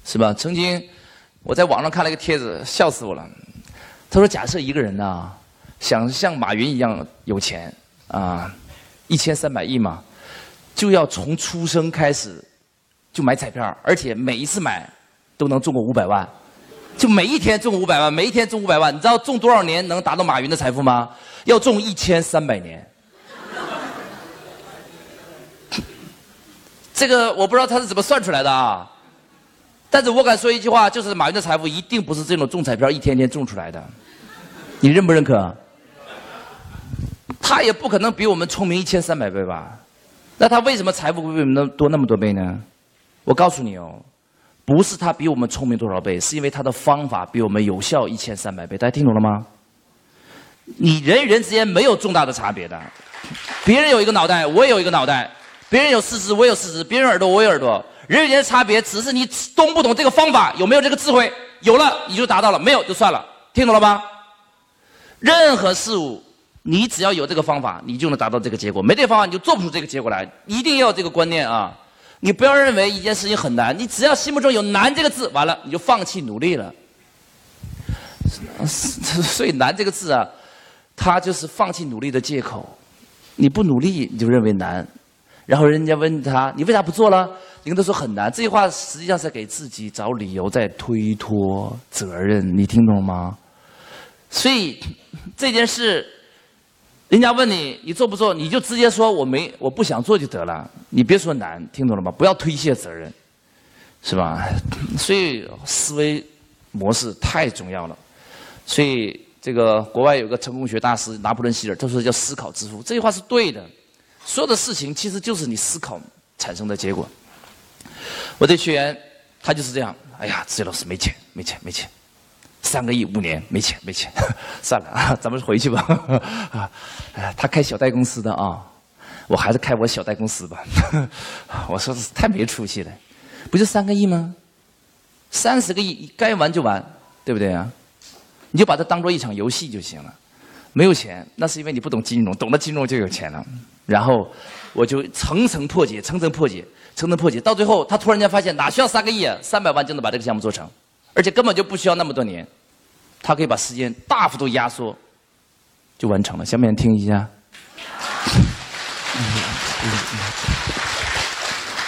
是吧？曾经我在网上看了一个帖子，笑死我了。他说：“假设一个人呢，想像马云一样有钱啊，一千三百亿嘛，就要从出生开始就买彩票，而且每一次买都能中个五百万。”就每一天中五百万，每一天中五百万，你知道中多少年能达到马云的财富吗？要中一千三百年。这个我不知道他是怎么算出来的啊，但是我敢说一句话，就是马云的财富一定不是这种中彩票一天天中出来的。你认不认可？他也不可能比我们聪明一千三百倍吧？那他为什么财富会比我们多那么多倍呢？我告诉你哦。不是他比我们聪明多少倍，是因为他的方法比我们有效一千三百倍。大家听懂了吗？你人与人之间没有重大的差别的，别人有一个脑袋，我也有一个脑袋；别人有四肢，我有四肢；别人耳朵，我有耳朵。人与人的差别只是你懂不懂这个方法，有没有这个智慧？有了你就达到了，没有就算了。听懂了吧？任何事物，你只要有这个方法，你就能达到这个结果；没这个方法，你就做不出这个结果来。一定要有这个观念啊！你不要认为一件事情很难，你只要心目中有“难”这个字，完了你就放弃努力了。所以“难”这个字啊，它就是放弃努力的借口。你不努力，你就认为难。然后人家问他：“你为啥不做了？”你跟他说很难。这句话实际上是给自己找理由，在推脱责任。你听懂吗？所以这件事。人家问你，你做不做？你就直接说我没，我不想做就得了。你别说难，听懂了吗？不要推卸责任，是吧？所以思维模式太重要了。所以这个国外有个成功学大师拿破仑希尔，他说叫思考致富，这句话是对的。所有的事情其实就是你思考产生的结果。我的学员他就是这样，哎呀，志杰老师没钱，没钱，没钱。三个亿五年没钱没钱，算了啊，咱们回去吧。啊，他开小贷公司的啊，我还是开我小贷公司吧。我说太没出息了，不就三个亿吗？三十个亿该玩就玩，对不对啊？你就把它当做一场游戏就行了。没有钱，那是因为你不懂金融，懂了金融就有钱了。然后我就层层破解，层层破解，层层破解，到最后他突然间发现哪需要三个亿啊？三百万就能把这个项目做成。而且根本就不需要那么多年，他可以把时间大幅度压缩，就完成了。想不想听一下？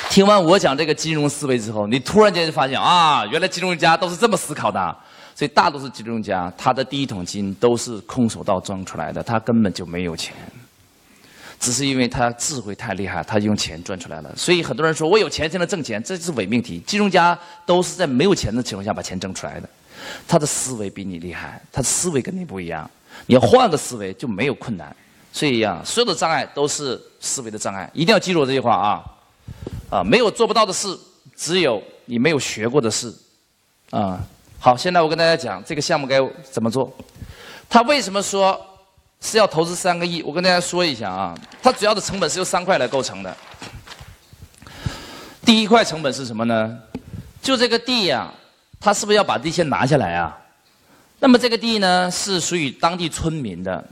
听完我讲这个金融思维之后，你突然间就发现啊，原来金融家都是这么思考的。所以大多数金融家，他的第一桶金都是空手道赚出来的，他根本就没有钱。只是因为他智慧太厉害，他用钱赚出来了。所以很多人说我有钱才能挣钱，这是伪命题。金融家都是在没有钱的情况下把钱挣出来的。他的思维比你厉害，他的思维跟你不一样。你要换个思维就没有困难。所以呀，所有的障碍都是思维的障碍。一定要记住我这句话啊！啊，没有做不到的事，只有你没有学过的事。啊，好，现在我跟大家讲这个项目该怎么做。他为什么说？是要投资三个亿，我跟大家说一下啊，它主要的成本是由三块来构成的。第一块成本是什么呢？就这个地呀，他是不是要把地先拿下来啊？那么这个地呢，是属于当地村民的，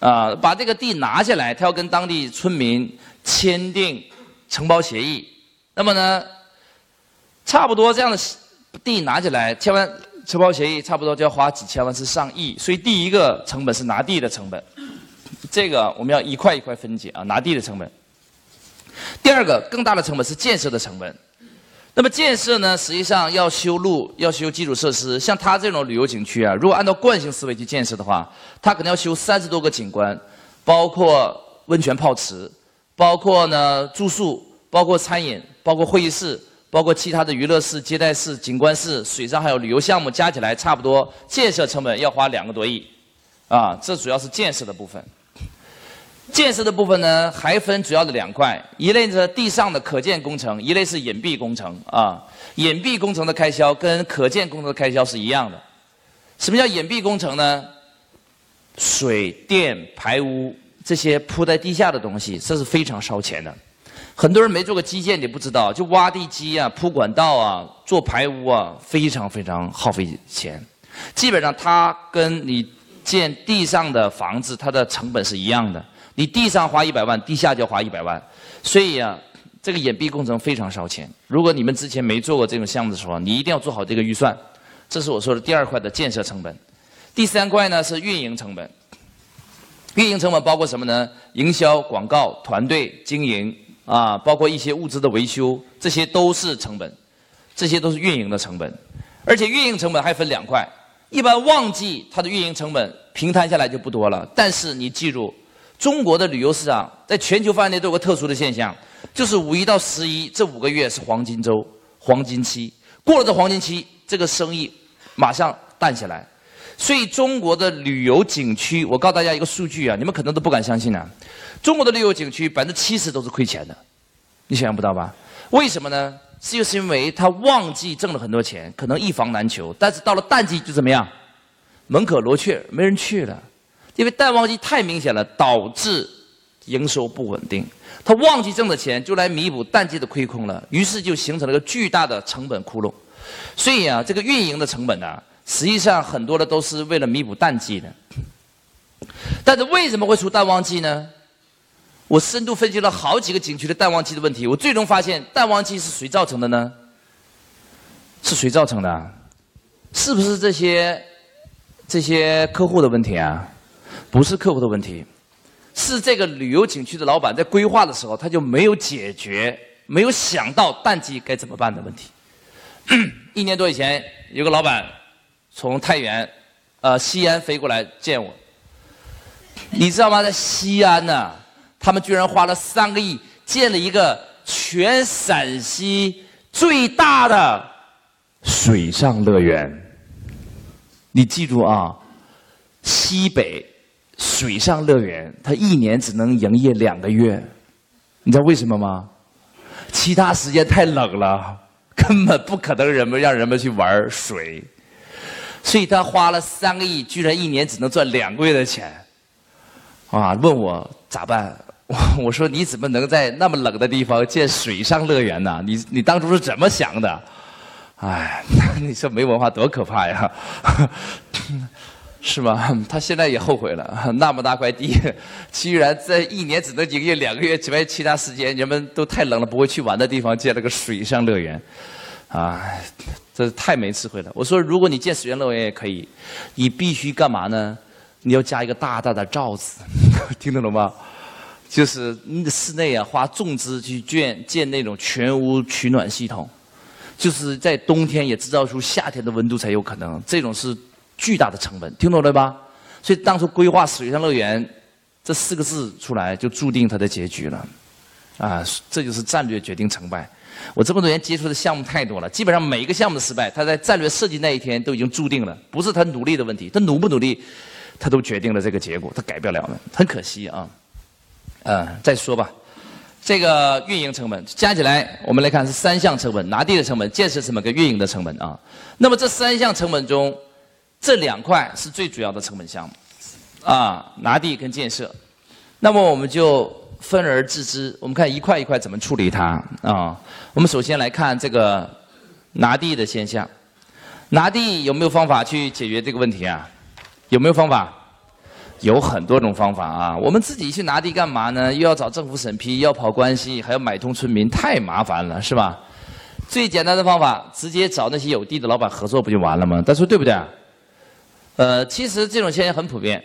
啊，把这个地拿下来，他要跟当地村民签订承包协议。那么呢，差不多这样的地拿起来，签完。承包协议差不多就要花几千万是上亿，所以第一个成本是拿地的成本，这个我们要一块一块分解啊，拿地的成本。第二个更大的成本是建设的成本，那么建设呢，实际上要修路，要修基础设施，像它这种旅游景区啊，如果按照惯性思维去建设的话，它可能要修三十多个景观，包括温泉泡池，包括呢住宿，包括餐饮，包括会议室。包括其他的娱乐室、接待室、景观室、水上还有旅游项目，加起来差不多建设成本要花两个多亿，啊，这主要是建设的部分。建设的部分呢，还分主要的两块，一类是地上的可建工程，一类是隐蔽工程啊。隐蔽工程的开销跟可建工程的开销是一样的。什么叫隐蔽工程呢？水电排污这些铺在地下的东西，这是非常烧钱的。很多人没做过基建，你不知道，就挖地基啊、铺管道啊、做排污啊，非常非常耗费钱。基本上，它跟你建地上的房子，它的成本是一样的。你地上花一百万，地下就要花一百万，所以啊，这个掩蔽工程非常烧钱。如果你们之前没做过这种项目的时候，你一定要做好这个预算。这是我说的第二块的建设成本。第三块呢是运营成本。运营成本包括什么呢？营销、广告、团队经营啊，包括一些物资的维修，这些都是成本，这些都是运营的成本。而且运营成本还分两块，一般旺季它的运营成本平摊下来就不多了，但是你记住。中国的旅游市场在全球范围内都有个特殊的现象，就是五一到十一这五个月是黄金周、黄金期。过了这黄金期，这个生意马上淡下来。所以中国的旅游景区，我告诉大家一个数据啊，你们可能都不敢相信呢。中国的旅游景区百分之七十都是亏钱的，你想象不到吧？为什么呢？是就是因为他旺季挣了很多钱，可能一房难求，但是到了淡季就怎么样？门可罗雀，没人去了。因为淡旺季太明显了，导致营收不稳定。他旺季挣的钱就来弥补淡季的亏空了，于是就形成了一个巨大的成本窟窿。所以啊，这个运营的成本呢，实际上很多的都是为了弥补淡季的。但是为什么会出淡旺季呢？我深度分析了好几个景区的淡旺季的问题，我最终发现淡旺季是谁造成的呢？是谁造成的？是不是这些这些客户的问题啊？不是客户的问题，是这个旅游景区的老板在规划的时候，他就没有解决、没有想到淡季该怎么办的问题。一年多以前，有个老板从太原、呃西安飞过来见我，你知道吗？在西安呢，他们居然花了三个亿建了一个全陕西最大的水上乐园。你记住啊，西北。水上乐园，它一年只能营业两个月，你知道为什么吗？其他时间太冷了，根本不可能人们让人们去玩水，所以他花了三个亿，居然一年只能赚两个月的钱，啊！问我咋办？我 我说你怎么能在那么冷的地方建水上乐园呢？你你当初是怎么想的？哎，你说没文化多可怕呀！是吧？他现在也后悔了。那么大块地，居然在一年只能营业两个月之外，其他时间人们都太冷了，不会去玩的地方建了个水上乐园，啊，这太没智慧了。我说，如果你建水上乐园也可以，你必须干嘛呢？你要加一个大大的罩子，听得懂吗？就是室内啊，花重资去建建那种全屋取暖系统，就是在冬天也制造出夏天的温度才有可能。这种是。巨大的成本，听懂了吧？所以当初规划水上乐园这四个字出来，就注定它的结局了。啊，这就是战略决定成败。我这么多年接触的项目太多了，基本上每一个项目的失败，他在战略设计那一天都已经注定了，不是他努力的问题，他努不努力，他都决定了这个结果，他改不了的，很可惜啊。嗯，再说吧，这个运营成本加起来，我们来看是三项成本：拿地的成本、建设成本跟运营的成本啊。那么这三项成本中，这两块是最主要的成本项目，啊，拿地跟建设，那么我们就分而治之。我们看一块一块怎么处理它啊？我们首先来看这个拿地的现象，拿地有没有方法去解决这个问题啊？有没有方法？有很多种方法啊。我们自己去拿地干嘛呢？又要找政府审批，要跑关系，还要买通村民，太麻烦了，是吧？最简单的方法，直接找那些有地的老板合作不就完了吗？大家说对不对？呃，其实这种现象很普遍，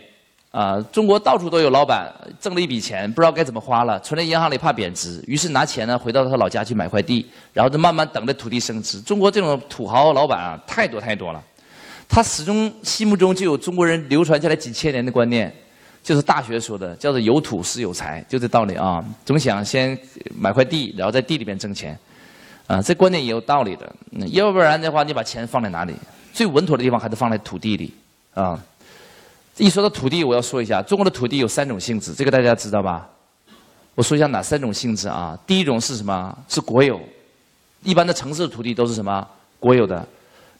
啊，中国到处都有老板挣了一笔钱，不知道该怎么花了，存在银行里怕贬值，于是拿钱呢回到他老家去买块地，然后就慢慢等着土地升值。中国这种土豪老板啊，太多太多了，他始终心目中就有中国人流传下来几千年的观念，就是大学说的，叫做有土是有财，就这道理啊，总想先买块地，然后在地里面挣钱，啊，这观念也有道理的。要不然的话，你把钱放在哪里？最稳妥的地方还是放在土地里啊。一说到土地，我要说一下，中国的土地有三种性质，这个大家知道吧？我说一下哪三种性质啊？第一种是什么？是国有，一般的城市土地都是什么？国有的。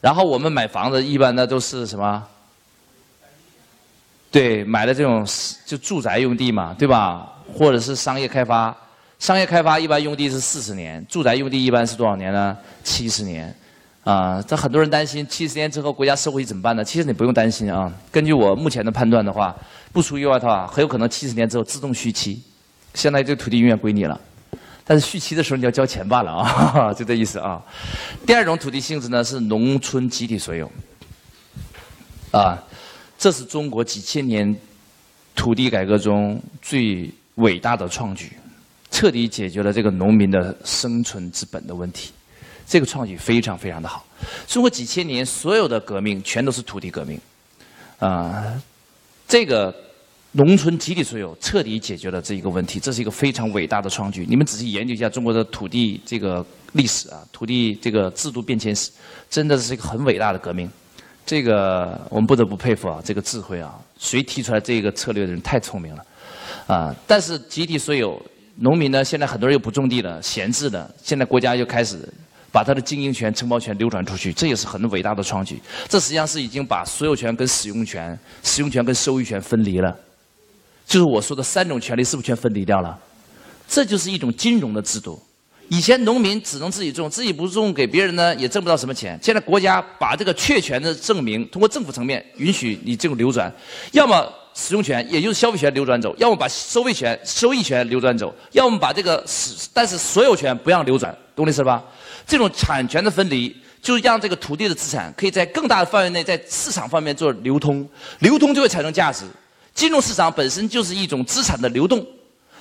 然后我们买房子一般的都是什么？对，买的这种就住宅用地嘛，对吧？或者是商业开发。商业开发一般用地是四十年，住宅用地一般是多少年呢？七十年。啊，这很多人担心七十年之后国家收回怎么办呢？其实你不用担心啊。根据我目前的判断的话，不出意外的话，很有可能七十年之后自动续期，相当于这个土地永远归你了。但是续期的时候你要交钱罢了啊，哈 哈就这意思啊。第二种土地性质呢是农村集体所有，啊，这是中国几千年土地改革中最伟大的创举，彻底解决了这个农民的生存之本的问题。这个创举非常非常的好。中国几千年所有的革命全都是土地革命，啊，这个农村集体所有彻底解决了这一个问题，这是一个非常伟大的创举。你们仔细研究一下中国的土地这个历史啊，土地这个制度变迁史，真的是一个很伟大的革命。这个我们不得不佩服啊，这个智慧啊，谁提出来这个策略的人太聪明了，啊！但是集体所有，农民呢，现在很多人又不种地了，闲置的，现在国家又开始。把他的经营权、承包权流转出去，这也是很伟大的创举。这实际上是已经把所有权跟使用权、使用权跟收益权分离了，就是我说的三种权利是不是全分离掉了？这就是一种金融的制度。以前农民只能自己种，自己不种给别人呢也挣不到什么钱。现在国家把这个确权的证明通过政府层面允许你这种流转，要么使用权也就是消费权流转走，要么把收费权、收益权流转走，要么把这个使但是所有权不让流转，懂我意思吧？这种产权的分离，就是让这个土地的资产可以在更大的范围内在市场方面做流通，流通就会产生价值。金融市场本身就是一种资产的流动，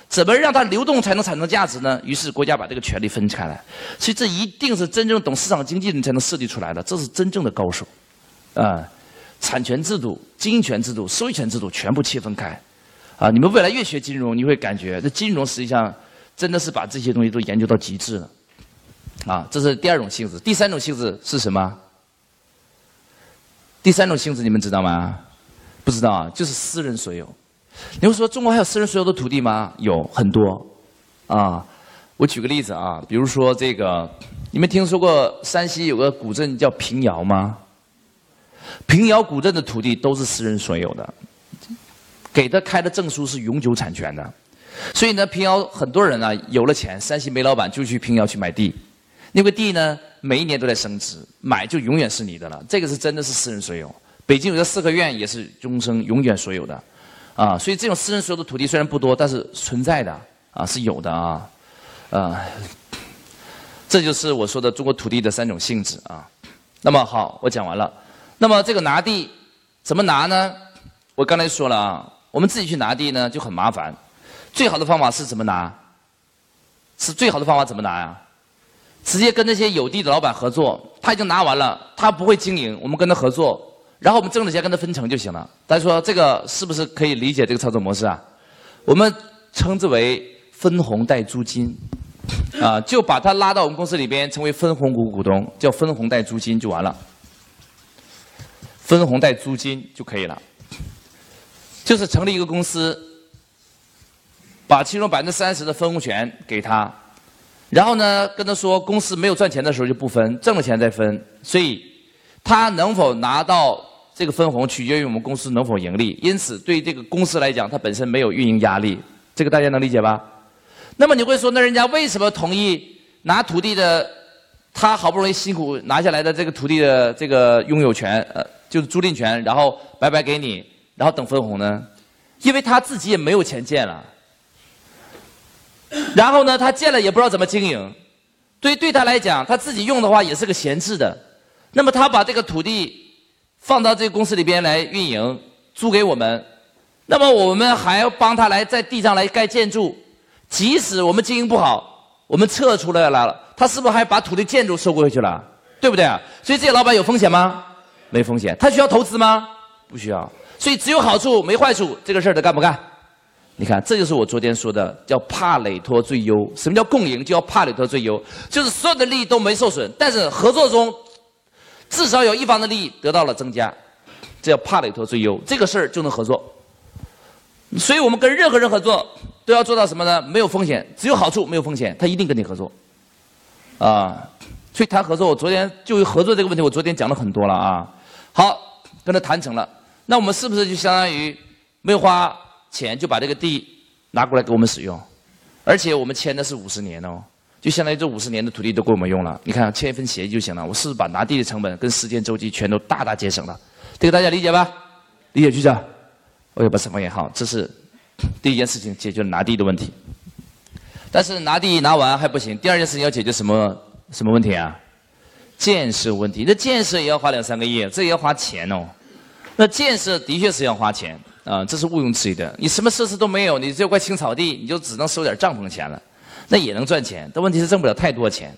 怎么让它流动才能产生价值呢？于是国家把这个权利分开来。所以这一定是真正懂市场经济的人才能设计出来的，这是真正的高手。啊，产权制度、经营权制度、收益权制度全部切分开。啊，你们未来越学金融，你会感觉这金融实际上真的是把这些东西都研究到极致了。啊，这是第二种性质。第三种性质是什么？第三种性质你们知道吗？不知道啊，就是私人所有。你会说中国还有私人所有的土地吗？有很多。啊，我举个例子啊，比如说这个，你们听说过山西有个古镇叫平遥吗？平遥古镇的土地都是私人所有的，给他开的证书是永久产权的。所以呢，平遥很多人呢有了钱，山西煤老板就去平遥去买地。那个地呢，每一年都在升值，买就永远是你的了。这个是真的是私人所有。北京有个四合院也是终生永远所有的，啊，所以这种私人所有的土地虽然不多，但是存在的啊是有的啊，啊，这就是我说的中国土地的三种性质啊。那么好，我讲完了。那么这个拿地怎么拿呢？我刚才说了啊，我们自己去拿地呢就很麻烦。最好的方法是怎么拿？是最好的方法怎么拿呀？直接跟那些有地的老板合作，他已经拿完了，他不会经营，我们跟他合作，然后我们挣的钱跟他分成就行了。大家说这个是不是可以理解这个操作模式啊？我们称之为分红带租金，啊，就把他拉到我们公司里边，成为分红股股东，叫分红带租金就完了，分红带租金就可以了，就是成立一个公司，把其中百分之三十的分红权给他。然后呢，跟他说，公司没有赚钱的时候就不分，挣了钱再分。所以，他能否拿到这个分红，取决于我们公司能否盈利。因此，对这个公司来讲，它本身没有运营压力。这个大家能理解吧？那么你会说，那人家为什么同意拿土地的？他好不容易辛苦拿下来的这个土地的这个拥有权，呃，就是租赁权，然后白白给你，然后等分红呢？因为他自己也没有钱建了。然后呢，他建了也不知道怎么经营，对对他来讲，他自己用的话也是个闲置的。那么他把这个土地放到这个公司里边来运营，租给我们，那么我们还要帮他来在地上来盖建筑。即使我们经营不好，我们撤出来了，他是不是还把土地建筑收回去了？对不对啊？所以这些老板有风险吗？没风险。他需要投资吗？不需要。所以只有好处没坏处，这个事儿他干不干？你看，这就是我昨天说的，叫帕累托最优。什么叫共赢？就要帕累托最优，就是所有的利益都没受损，但是合作中至少有一方的利益得到了增加，这叫帕累托最优。这个事儿就能合作。所以我们跟任何人合作都要做到什么呢？没有风险，只有好处，没有风险，他一定跟你合作。啊，所以谈合作，我昨天就合作这个问题，我昨天讲了很多了啊。好，跟他谈成了，那我们是不是就相当于没有花？钱就把这个地拿过来给我们使用，而且我们签的是五十年哦，就相当于这五十年的土地都给我们用了。你看签一份协议就行了，我是不是把拿地的成本跟时间周期全都大大节省了？这个大家理解吧？理解局长，我有把什么也好，这是 第一件事情解决了拿地的问题。但是拿地拿完还不行，第二件事情要解决什么什么问题啊？建设问题，那建设也要花两三个亿，这也要花钱哦。那建设的确是要花钱。啊，这是毋庸置疑的。你什么设施都没有，你这块青草地，你就只能收点帐篷钱了，那也能赚钱，但问题是挣不了太多钱。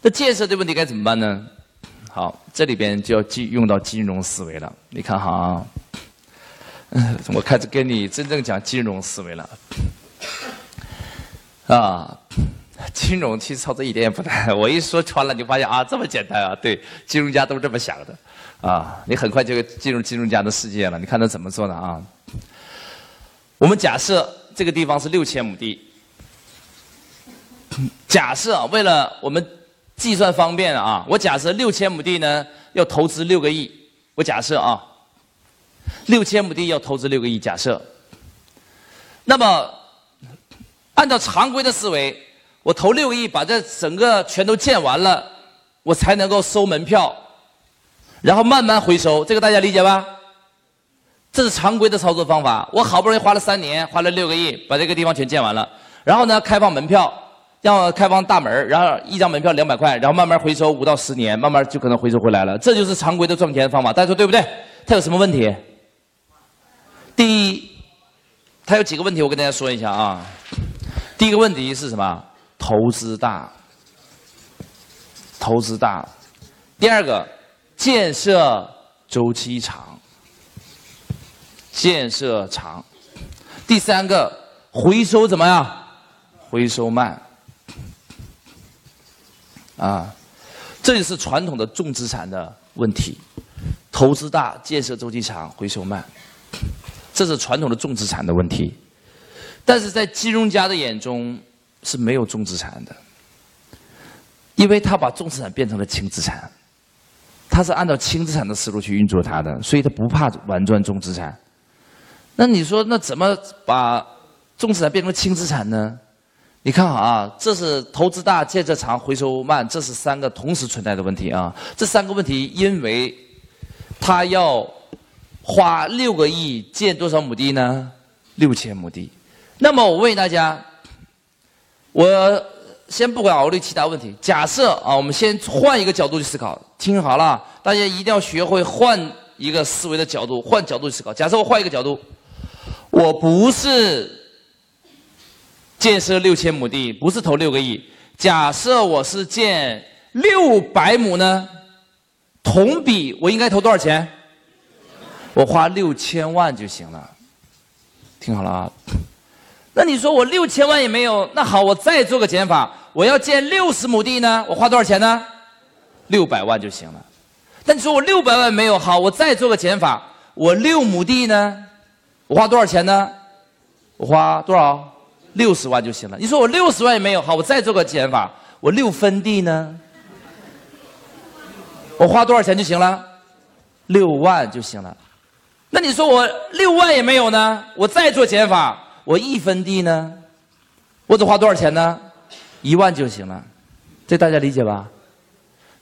那建设的问题该怎么办呢？好，这里边就要金用到金融思维了。你看哈，我开始跟你真正讲金融思维了。啊，金融其实操作一点也不难，我一说穿了，你发现啊，这么简单啊？对，金融家都是这么想的。啊，你很快就会进入金融家的世界了。你看他怎么做的啊？我们假设这个地方是六千亩地，假设为了我们计算方便啊，我假设六千亩地呢要投资六个亿。我假设啊，六千亩地要投资六个亿，假设。那么按照常规的思维，我投六个亿把这整个全都建完了，我才能够收门票。然后慢慢回收，这个大家理解吧？这是常规的操作方法。我好不容易花了三年，花了六个亿，把这个地方全建完了。然后呢，开放门票，要开放大门然后一张门票两百块，然后慢慢回收五到十年，慢慢就可能回收回来了。这就是常规的赚钱方法，大家说对不对？它有什么问题？第一，它有几个问题，我跟大家说一下啊。第一个问题是什么？投资大，投资大。第二个。建设周期长，建设长。第三个，回收怎么样？回收慢。啊，这就是传统的重资产的问题：投资大，建设周期长，回收慢。这是传统的重资产的问题。但是在金融家的眼中是没有重资产的，因为他把重资产变成了轻资产。他是按照轻资产的思路去运作它的，所以他不怕玩转重资产。那你说，那怎么把重资产变成轻资产呢？你看啊，这是投资大、建设长、回收慢，这是三个同时存在的问题啊。这三个问题，因为他要花六个亿建多少亩地呢？六千亩地。那么我问大家，我。先不管考虑其他问题，假设啊，我们先换一个角度去思考。听好了，大家一定要学会换一个思维的角度，换角度去思考。假设我换一个角度，我不是建设六千亩地，不是投六个亿。假设我是建六百亩呢？同比我应该投多少钱？我花六千万就行了。听好了啊。那你说我六千万也没有，那好，我再做个减法，我要建六十亩地呢，我花多少钱呢？六百万就行了。那你说我六百万没有，好，我再做个减法，我六亩地呢，我花多少钱呢？我花多少？六十万就行了。你说我六十万也没有，好，我再做个减法，我六分地呢，我花多少钱就行了？六万就行了。那你说我六万也没有呢，我再做减法。我一分地呢，我得花多少钱呢？一万就行了，这大家理解吧？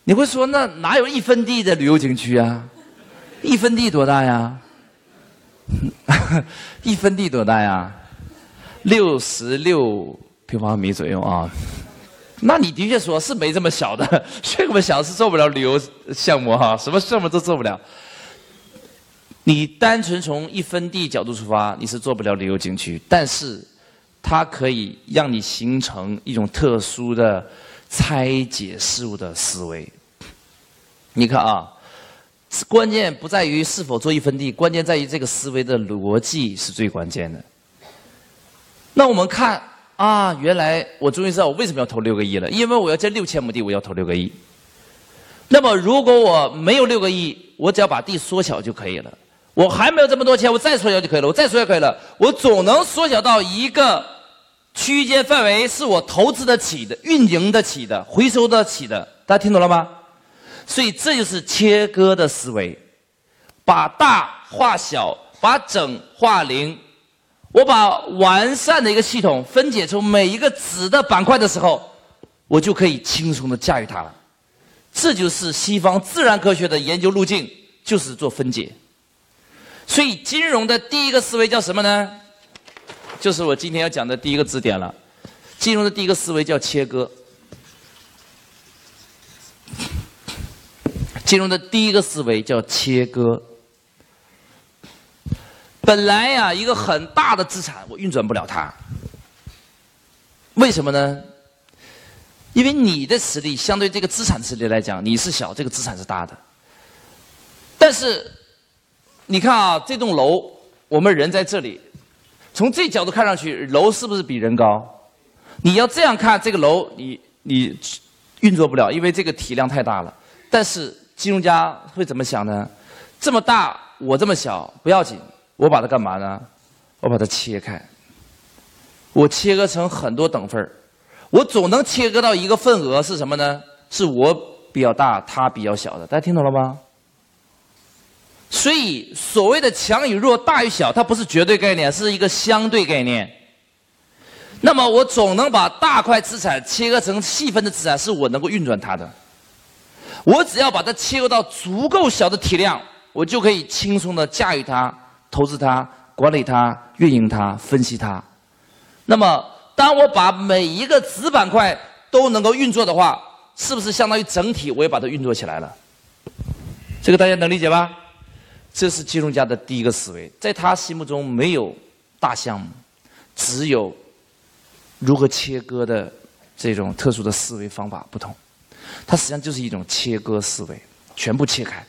你会说那哪有一分地的旅游景区啊？一分地多大呀？一分地多大呀？六十六平方米左右啊。那你的确说是没这么小的，这么小是做不了旅游项目哈，什么项目都做不了。你单纯从一分地角度出发，你是做不了旅游景区，但是它可以让你形成一种特殊的拆解事物的思维。你看啊，关键不在于是否做一分地，关键在于这个思维的逻辑是最关键的。那我们看啊，原来我终于知道我为什么要投六个亿了，因为我要建六千亩地，我要投六个亿。那么如果我没有六个亿，我只要把地缩小就可以了。我还没有这么多钱，我再缩小就可以了。我再缩小可以了，我总能缩小到一个区间范围是我投资得起的、运营得起的、回收得起的。大家听懂了吗？所以这就是切割的思维，把大化小，把整化零。我把完善的一个系统分解出每一个子的板块的时候，我就可以轻松的驾驭它了。这就是西方自然科学的研究路径，就是做分解。所以金融的第一个思维叫什么呢？就是我今天要讲的第一个字典了。金融的第一个思维叫切割。金融的第一个思维叫切割。本来呀，一个很大的资产我运转不了它，为什么呢？因为你的实力相对这个资产实力来讲，你是小，这个资产是大的。但是，你看啊，这栋楼，我们人在这里，从这角度看上去，楼是不是比人高？你要这样看这个楼，你你运作不了，因为这个体量太大了。但是金融家会怎么想呢？这么大，我这么小，不要紧，我把它干嘛呢？我把它切开，我切割成很多等份。我总能切割到一个份额是什么呢？是我比较大，他比较小的。大家听懂了吗？所以所谓的强与弱、大与小，它不是绝对概念，是一个相对概念。那么我总能把大块资产切割成细分的资产，是我能够运转它的。我只要把它切割到足够小的体量，我就可以轻松的驾驭它、投资它、管理它、运营它、分析它。那么。当我把每一个子板块都能够运作的话，是不是相当于整体我也把它运作起来了？这个大家能理解吧？这是金融家的第一个思维，在他心目中没有大项目，只有如何切割的这种特殊的思维方法不同。它实际上就是一种切割思维，全部切开。